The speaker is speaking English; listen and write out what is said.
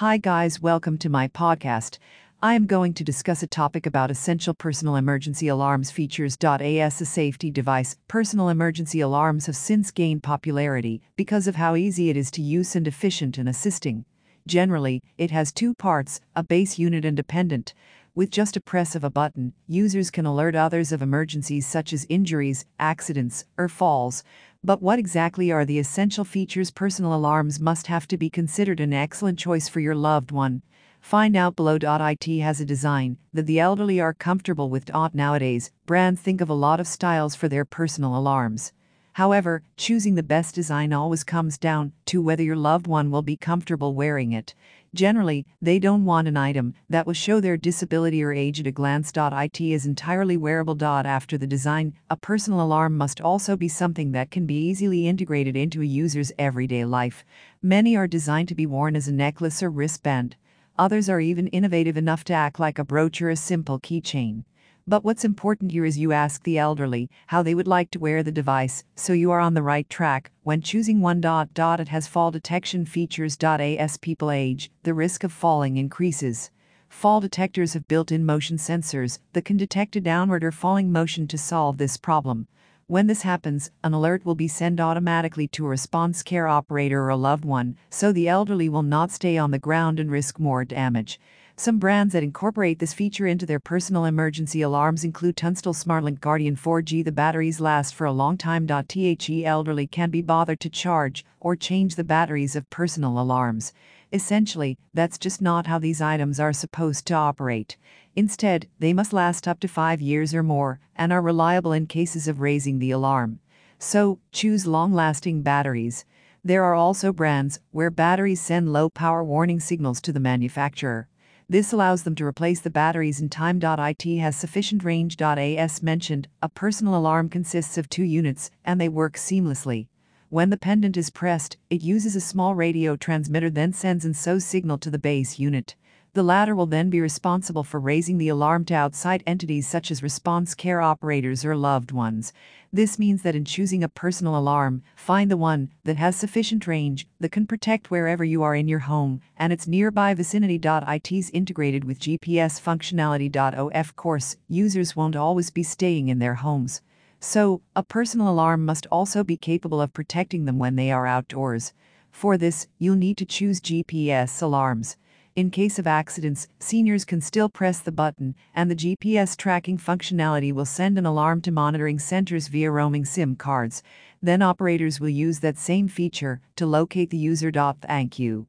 Hi, guys, welcome to my podcast. I am going to discuss a topic about essential personal emergency alarms features. As a safety device, personal emergency alarms have since gained popularity because of how easy it is to use and efficient in assisting. Generally, it has two parts a base unit and a pendant. With just a press of a button, users can alert others of emergencies such as injuries, accidents, or falls. But what exactly are the essential features personal alarms must have to be considered an excellent choice for your loved one? Find out below. It has a design that the elderly are comfortable with. Nowadays, brands think of a lot of styles for their personal alarms. However, choosing the best design always comes down to whether your loved one will be comfortable wearing it. Generally, they don't want an item that will show their disability or age at a glance. It is entirely wearable. After the design, a personal alarm must also be something that can be easily integrated into a user's everyday life. Many are designed to be worn as a necklace or wristband. Others are even innovative enough to act like a brooch or a simple keychain. But what's important here is you ask the elderly how they would like to wear the device, so you are on the right track. When choosing one. dot dot It has fall detection features. dot As people age, the risk of falling increases. Fall detectors have built in motion sensors that can detect a downward or falling motion to solve this problem. When this happens, an alert will be sent automatically to a response care operator or a loved one, so the elderly will not stay on the ground and risk more damage. Some brands that incorporate this feature into their personal emergency alarms include Tunstall SmartLink Guardian 4G. The batteries last for a long time. The elderly can be bothered to charge or change the batteries of personal alarms. Essentially, that's just not how these items are supposed to operate. Instead, they must last up to five years or more and are reliable in cases of raising the alarm. So, choose long lasting batteries. There are also brands where batteries send low power warning signals to the manufacturer. This allows them to replace the batteries in time. It has sufficient range. As mentioned, a personal alarm consists of two units and they work seamlessly. When the pendant is pressed, it uses a small radio transmitter then sends an SOS signal to the base unit. The latter will then be responsible for raising the alarm to outside entities such as response care operators or loved ones. This means that in choosing a personal alarm, find the one that has sufficient range that can protect wherever you are in your home and its nearby vicinity. It's integrated with GPS functionality. Of course, users won't always be staying in their homes. So, a personal alarm must also be capable of protecting them when they are outdoors. For this, you'll need to choose GPS alarms. In case of accidents, seniors can still press the button, and the GPS tracking functionality will send an alarm to monitoring centers via roaming SIM cards. Then operators will use that same feature to locate the user. Thank you.